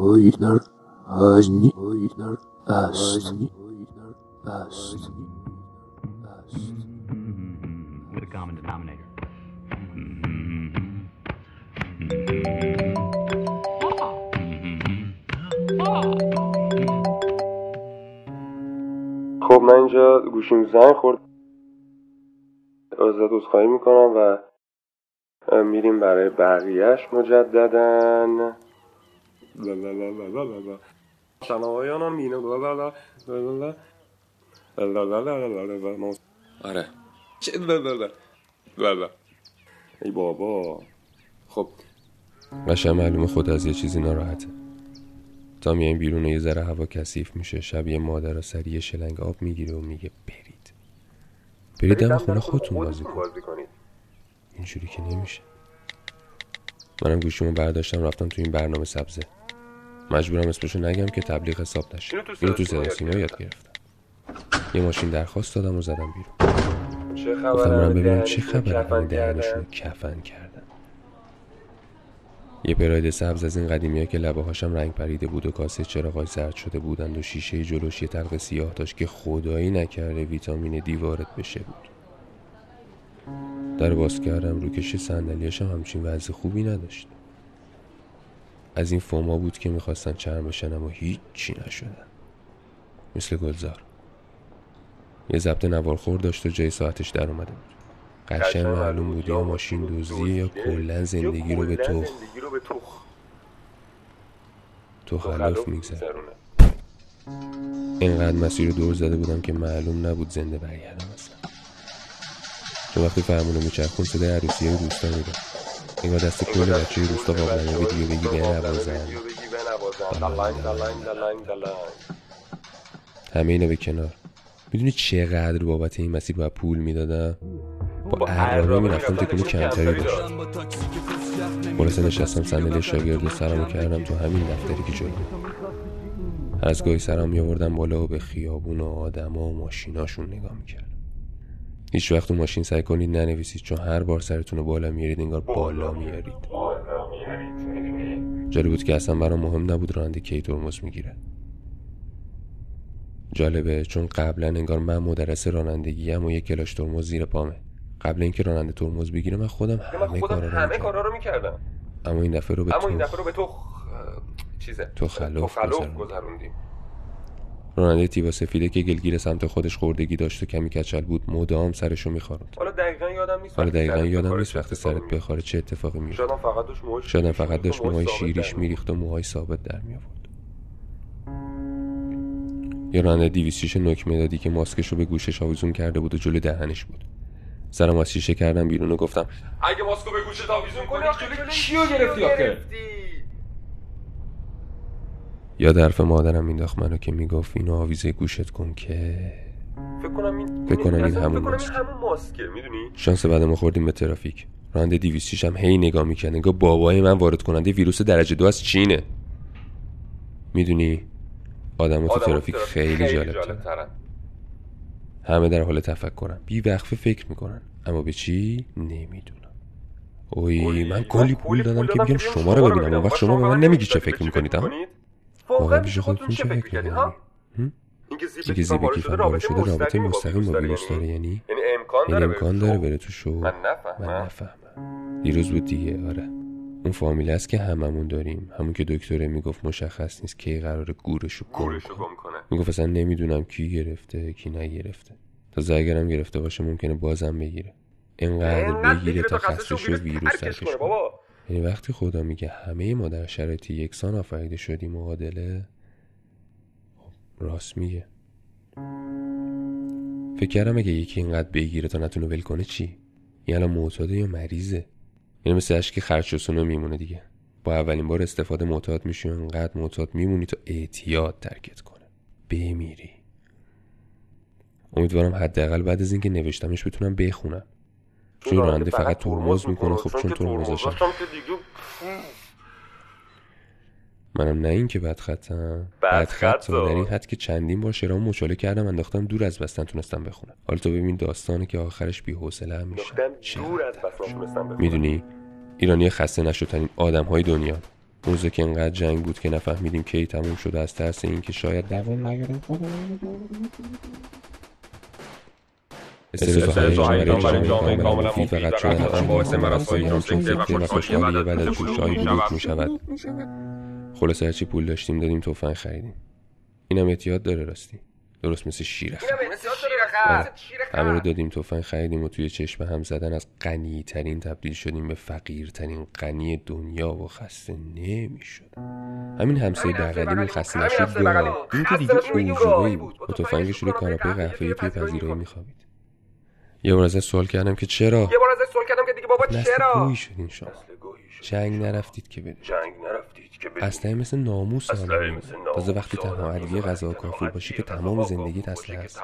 A common denominator. خب من اینجا گوشیم زنگ خورد ازت عذرخواهی می‌کنم و میریم برای بقیهش مجددن آره چه ای بابا خب قشن معلومه خود از یه چیزی ناراحته تا میایم بیرون یه ذره هوا کثیف میشه شبیه مادر و سری یه شلنگ آب می‌گیره و میگه برید برید دم خونه خودتون بازی کن کنید اینجوری که نمیشه منم گوشیمو برداشتم رفتم تو این برنامه سبزه مجبورم اسمشو نگم که تبلیغ حساب نشه. اینو تو صدا سیما یاد گرفتم. یه ماشین درخواست دادم و زدم بیرون. گفتم خبر برم ببینم چه همه دهنشون کفن کردن. یه پراید سبز از این قدیمی ها که لبه هاشم رنگ پریده بود و کاسه چراغاش زرد شده بودند و شیشه جلوش یه تلق سیاه داشت که خدایی نکرده ویتامین دی وارد بشه بود. در باز کردم روکش صندلیاشم همچین وضع خوبی نداشت. از این فوما بود که می‌خواستن چرم بشنم و هیچی نشدن مثل گلزار. یه ضبط نوارخور داشت و جای ساعتش در اومده بود. قشنگ معلوم بود. یا ماشین دزدیه یا کلا زندگی رو به رو تخ. تو خلاف می‌گذرونه. اینقدر مسیر رو دور زده بودم که معلوم نبود زنده برگردم اصلا. چون وقتی فرمونو میچرخون صدای عروسی روستا میدم انگار دست کل بچه روستا به نوازن ویدیو بگی بنوازن. همه اینو به کنار می‌دونی چقدر بابت این مسیر باید پول می‌دادم با عربه می‌رفتم تکونی کمتری داشت خلاصه نشستم صندلی شاگرد و سرمو کردم تو همین دفتری که جلو از گاهی سرم میآوردم بالا و به خیابون و آدما و ماشیناشون نگاه می‌کردم هیچ وقت تو ماشین سعی کنید ننویسید چون هر بار سرتون رو بالا میارید انگار بالا میارید. جالب بود که اصلا برام مهم نبود راننده کی ترمز می‌گیره جالبه چون قبلا انگار من مدرس رانندگی و یک کلاش ترمز زیر پامه. قبل اینکه راننده ترمز بگیره من خودم همه کارا رو همه. کارا رو می‌کردم. اما این دفعه رو به اما این تو دفعه رو به تو چیزه تو خلاف. گذروندیم. راننده تیبا سفیده که گلگیر سمت خودش خوردگی داشت و کمی کچل بود مدام سرشو میخاروند حالا دقیقا یادم نیست حالا وقتی دقیقا سرت یادم نیست چه وقتی اتفاقی سرت میفته. بخوره چه اتفاقی میفته شاید هم فقط داشت موهای شیریش میریخت و موهای ثابت در میآورد. یه راننده دیویسیش نک مدادی که ماسکش رو به گوشش آویزون کرده بود و جلو دهنش بود. سرم از شیشه کردم بیرون و گفتم اگه ماسکو به گوشت آویزون کنی آخه چیو گرفتی آخه؟ یا حرف مادرم مینداخت منو که می‌گفت اینو آویزه گوشت کن که فکر کنم این فکر کنم این همون ماسکه می‌دونی؟ شانس بعد ما خوردیم به ترافیک. راننده دیویسیش هم هی نگاه می‌کنه نگاه بابای من وارد کننده ویروس درجه دو از چینه. می‌دونی؟ آدم تو ترافیک خیلی جالب همه در حال تفکرن. بی وقفه فکر می‌کنن. اما به چی؟ نمی‌دونم. اوی من کلی پول دادم که بیام شما رو ببینم. اون وقت شما به من نمیگی چه فکر می‌کنید واقعا پیش خودتون چه فکر می‌کنید ها؟ اینکه زیپ زیب وارد کیفم شده وارد شده رابطه مستقیم با ویروس داره یعنی یعنی یعنی امکان یعنی داره امکان بره داره تو بره تو شو. من من نفهمم. دیروز بود دیگه آره. اون فامیل است که هممون داریم. همون که دکتره می‌گفت مشخص نیست کی قرار گورشو گم کنه. می‌گفت اصلا نمی‌دونم کی گرفته کی نگرفته. تازه اگرم گرفته باشه ممکنه بازم بگیره. اینقدر بگیره تا خستشو ویروس ترکش کنه یعنی وقتی خدا میگه همه ما در شرایط یکسان آفریده شدیم معادله خب راست میگه. فکر کردم اگه یکی اینقدر بگیره تا نتونه ول کنه چی؟ این الان معتاده یا مریضه؟ یعنی مثل اشک خرچوسونو میمونه دیگه. با اولین بار استفاده معتاد میشی و انقدر معتاد میمونی تا اعتیاد ترکت کنه. بمیری. امیدوارم حداقل بعد از اینکه نوشتمش بتونم بخونم. چون راننده فقط ترمز می‌کنه خب چون دیگه منم نه این که بد خطم. بد خط. در این حد که چندین بار شرام مچاله کردم انداختم دور از بستن تونستم بخونم. حالا تو ببین داستانه که آخرش بی حوصله هم میشه. دور از بخونم. می‌دونی؟ ایرانی خسته نشدنین آدم های دنیا موضوع که انقدر جنگ بود که نفهمیدیم کی تموم شده از ترس اینکه شاید دوام نیاره استرس و هیجان برای جامعه کاملا مفید فقط شدن آن باعث مرض های سکته و خوشحالی بعد از بلوک می شود خلاصه هرچی پول داشتیم دادیم توفنگ خریدیم. اینم اعتیاد داره راستی. درست مثل شیر همه رو دادیم توفنگ خریدیم و توی چشم هم زدن از غنی ترین تبدیل شدیم به فقیرترین غنی دنیا و خسته نمی شد همین همسایه بغلیمون خسته نشد گفت این که دیگه اوجوبهی بود. با تفنگش روی کاناپه قهوه‌ای توی پذیرایی میخوابید. یه بار ازش سوال کردم که چرا؟ یه بار ازش سوال کردم که دیگه بابا چرا؟ گویی شدین شما. جنگ نرفتید که بدون جنگ نرفتید که بدون اسلحه مثل ناموس تازه وقتی تنها. ادویه غذا کافور باشی که تمام زندگیت اسلحه است.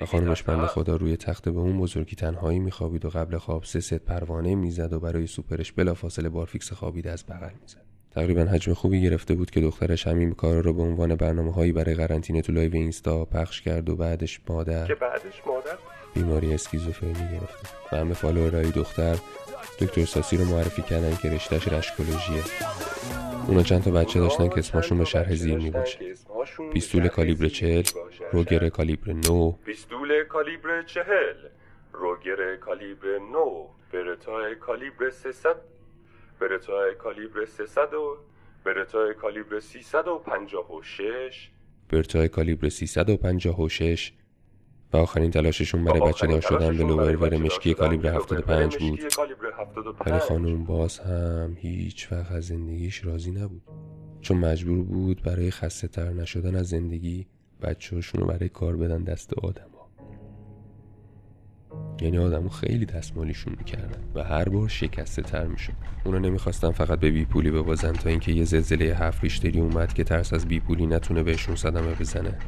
زندگیت و اسلحه بنده. خدا روی تخت به اون بزرگی تنهایی میخوابید و قبل خواب سه ست پروانه می‌زد و برای سوپرش بلافاصله بارفیکس خوابیده از بغل می‌زد. تقریبا حجم خوبی گرفته بود که دخترش همین کارا رو به عنوان برنامه هایی برای قرنطینه تو لایو اینستا پخش کرد و بعدش مادر که بعدش مادر بیماری اسکیزوفرنی گرفته و همه فالوورای دختر دکتر ساسی رو معرفی کردن که رشتهش رشکولوژیه. اونا چند تا بچه داشتن که اسمشون به شرح زیر می باشه. پیستول کالیبر چهل روگر کالیبر نو. پیستول کالیبر چهل روگر کالیبر نو. برتای کالیبر 300 برتای کالیبر 300 و برتای کالیبر 356 برتای کالیبر 356 و آخرین تلاششون برای بچه دار شدن به لوورور مشکی کالیبر 75 بود. ولی خانم باز هم هیچ وقت از زندگیش راضی نبود. چون مجبور بود برای خسته تر نشدن از زندگی بچه رو برای کار بدن دست آدم ها. یعنی آدمو خیلی دستمالیشون می‌کردن و هر بار شکسته تر می‌شد. اونا نمی‌خواستن فقط به بیپولی ببازن تا اینکه یه زلزله هفت ریشتری اومد که ترس از بیپولی نتونه بهشون صدمه بزنه.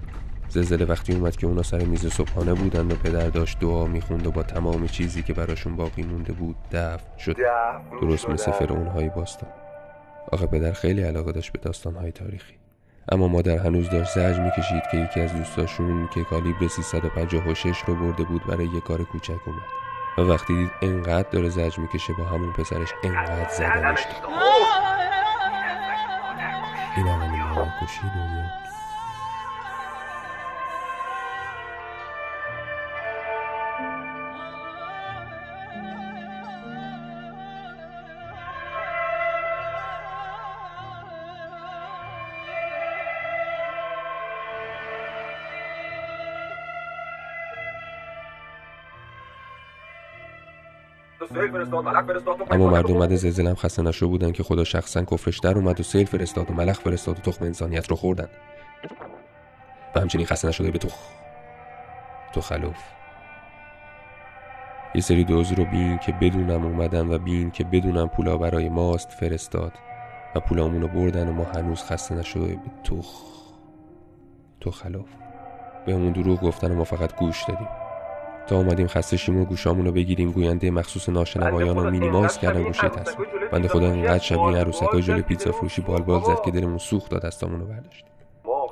زلزله وقتی اومد که اونا سر میز صبحانه بودن و پدر داشت دعا می‌خوند و با تمام چیزی که براشون باقی مونده بود دفن شد. درست مثل فرعونهای باستان. آخه پدر خیلی علاقه داشت به داستانهای تاریخی. اما مادر هنوز داشت زرج می‌کشید که یکی از دوستاشون که کالیبر 356 رو برده بود برای یه کار کوچک اومد. و وقتی دید انقدر داره زرج می‌کشه با همون پسرش انقدر زدنش داد. این اولین کشی دنیا. اما مردم بعد زلزله هم خسته نشده بودن که خدا شخصا کفرش در اومد و سیل فرستاد و ملخ فرستاد و تخم انسانیت رو خوردن. و همچنین خسته نشده به تو تو خلوف یه سری دوز رو بین که بدونم اومدن و بین که بدونم پولا برای ماست فرستاد و پولامون رو بردن و ما هنوز خسته نشده به تو تو خلاف. به همون دروغ گفتن و ما فقط گوش دادیم. تا اومدیم خسته شیم و گوشامون رو بگیریم. گوینده مخصوص ناشنوایان رو مینیمایز کردن گوشه هست بنده خدا اینقدر شبیه عروسکای جلوی پیتزا فروشی بال بال زد که دلمون سوخت داد دستامون رو برداشتیم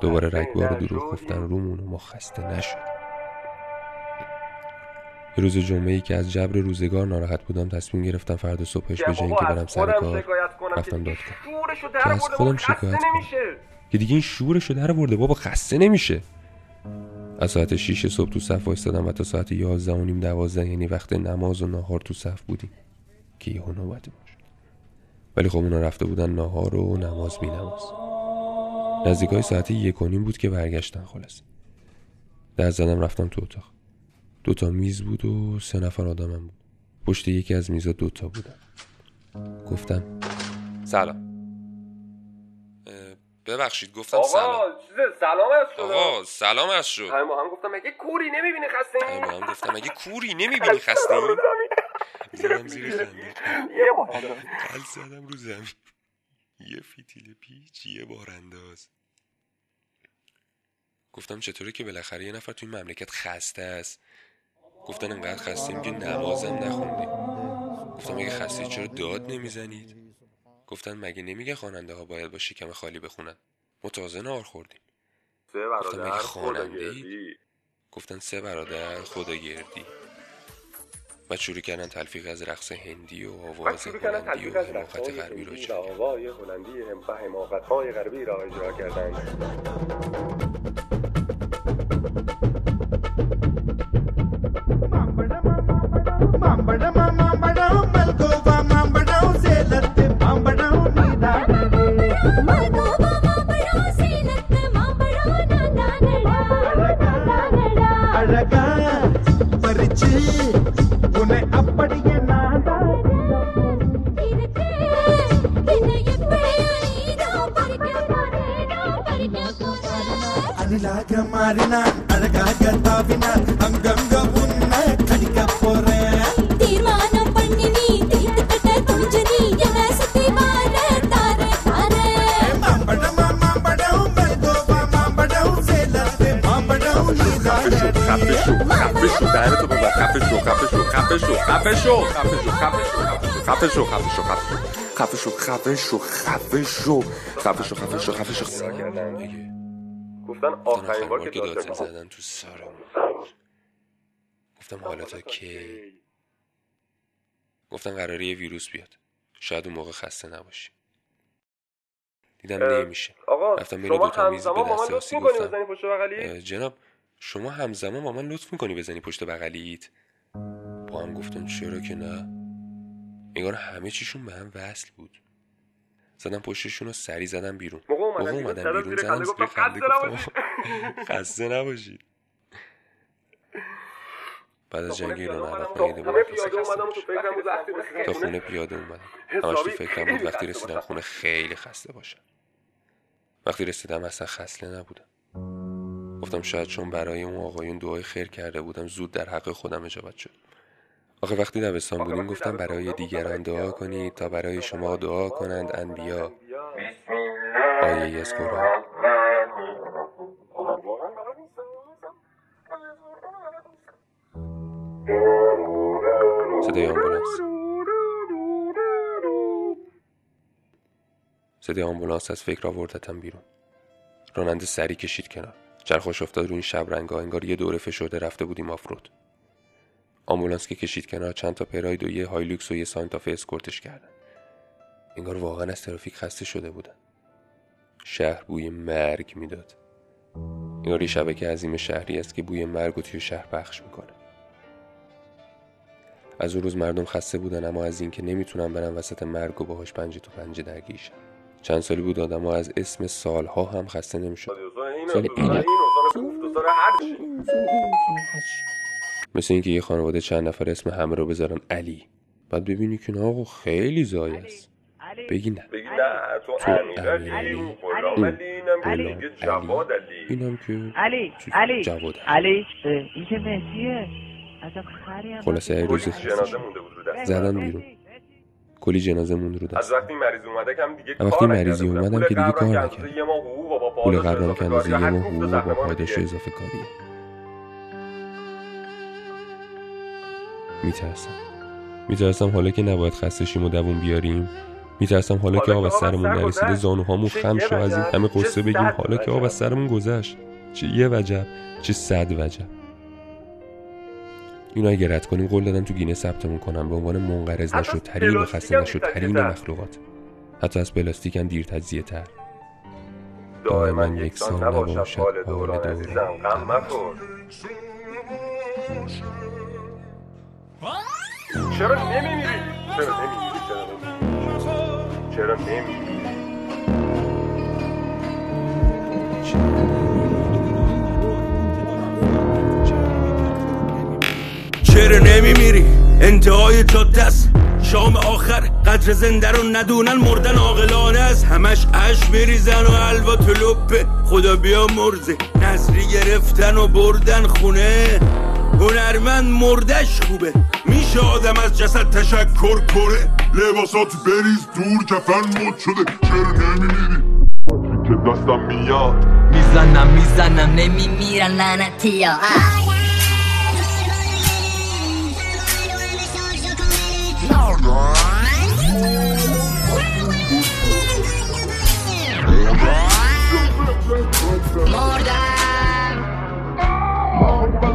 دوباره رگبار رو دروغ گفتن رومون و ما خسته نشد. یه روز جمعه ای که از جبر روزگار ناراحت بودم تصمیم گرفتم فردا صبحش به جای اینکه برم سر کار رفتم داد که از خودم شکایت کنم. که دیگه این شورشو در برده بابا خسته نمیشه. از ساعت 6 صبح تو صف وایستادم و تا ساعت 11 و نیم 12 یعنی وقت نماز و ناهار تو صف بودیم. که یهو نوبت ما ولی خب اونا رفته بودن ناهار و نماز بی نماز. نزدیکای ساعت یک و نیم بود که برگشتن خلاص در زدم رفتم تو اتاق. دوتا میز بود و سه نفر آدمم بود. پشت یکی از میزا دوتا بودن. گفتم سلام. ببخشید گفتم سلام. آقا چیز سلام از شما آقا سلام از شد همه هم گفتم مگه کوری نمی‌بینی؟ خسته همه با هم گفتم اگه کوری نمی‌بینی؟ خسته ای زدم زیر خنده. کل زدم رو زمین. یه فیتیل پیچ یه بار انداز. گفتم چطوره که بالاخره یه نفر توی مملکت خسته است؟ گفتن انقدر خستیم که نمازم نخوندیم. گفتم اگه خسته چرا داد نمی‌زنید؟ گفتن مگه نمیگه خواننده ها باید با شکم خالی بخونن؟ ما تازه نهار خوردیم. سه برادر خواننده. گفتن سه برادر خداگردی بعد شروع کردن تلفیق از رقص هندی و آواز هلندی و حماقت غربی و اجرا کردن. هلندی و غربی را اجرا کردند. அழக மாறினான் அழகாக தாவினான் அங்கங்க உன்னை கடிக்க போறேன் தீர்மானம் பண்ணி நீ தேய்த்து கட்ட துணிஞ்சு நீ என்ன சுத்தி வார தார தார மாம்படம் மாம்படம் மல்கோவா மாம்படம் சேலத்து மாம்படம் நீ Café show, galera do mundo, café show, café show, café show, café show, café show, café show, café show, café show, café show, café show, café show, café show, café show, café show, café show, café show. گفتن آخرین بار که داد داشتم زدن تو سرم گفتم حالا تا کی؟ گفتن قراره یه ویروس بیاد. شاید اون موقع خسته نباشی. دیدم نمیشه. آقا رفتم بین شما دو تا میز به همزمان با دست من لطف آسی می‌کنی گفتم. جناب شما همزمان با من لطف می‌کنی بزنی پشت بغلیت؟ با هم گفتم چرا که نه. انگار همه چیشون به هم وصل بود. زدم پشتشون رو سری زدم بیرون. اومدن موقع بیرون، بیرون زیر زدم خنده زیر گفتم خنده خسته گفتم خسته نباشید بعد از جنگ ایران عراق تا مگه خونه دو پیاده اومدم تو فکرم بود وقتی تا رسیدم خونه پیاده اومدم. همش تو فکرم بود وقتی رسیدم خونه خیلی خسته باشم. وقتی رسیدم اصلا خسته نبودم. گفتم شاید چون برای اون آقایون دعای خیر کرده بودم زود در حق خودم اجابت شد. آخه وقتی دبستان بودیم گفتم برای دیگران دعا کنید تا برای شما دعا کنند انبیا. آیه از قرآن صدای آمبولانس صدای آمبولانس از فکر آوردتم بیرون. راننده سری کشید کنار. چرخش افتاد روی این شبرنگا انگار یه دوره فشرده رفته بودیم آفرود. آمبولانس که کشید کنار چند تا پراید و یه هایلوکس و یه سانتافه اسکورتش کردن. انگار واقعا از ترافیک خسته شده بودن. شهر بوی مرگ می‌داد. یه شبکه عظیم شهری است که بوی مرگ و توی شهر پخش می‌کنه. از اون روز مردم خسته بودن اما از اینکه نمی‌تونن برن وسط مرگ و باهاش پنجه تو پنجه درگیرشن چند سالی بود آدم از اسم سالها هم خسته نمی‌شد. سال مثل اینکه یه خانواده چند نفر اسم همه رو بذارن علی. بعد ببینی که نه آقا خیلی زایه است. بله. بگی نه. بگی نه تو علی علی. علی. جواد علی. اینم که علی. علی. جواد علی. این که مهدیه. خلاصه روز زدن بیرون. کلی جنازه مون رو دست. از وقتی مریض اومده کم دیگه وقتی مریضی اومدم که دیگه کار نکرد. پول قبرم که اندازه یه ماه حقوق با پاداش اضافه کاری میترسم. میترسم حالا که نباید خستشیم و دوون بیاریم. میترسم حالا که آب از سرمون نرسیده زانوهامون خم شو از این همه قصه بگیم حالا که آب از سرمون گذشت. چه یه وجب چه صد وجب. اینو اگه رد کنیم قول دادن تو گینه ثبتمون کنم به عنوان منقرض نشد ترین و خسته نشد ترین تر. مخلوقات. حتی از پلاستیک هم دیر تجزیه تر دائما یکسان نباشد حال دوران دوران. عزیزم غم مخور. چرا نمیمیری؟ چرا نمیمیری؟ چرا نمیمیری چرا نمیمیری؟ انتهای جاده است شام آخر قدر زنده رو ندونن مردن عاقلانه است. همش اش میریزن و حلوا تو لپه. خدا بیا مرزه. نظری گرفتن و بردن خونه. هنرمند مردش خوبه. میشه آدم از جسد تشکر کنه؟ Левосот берез дурка фанмучуде чер немимири که دستم میاد میزنم میزنم نمیمیرم لعنتی ها مردم مردم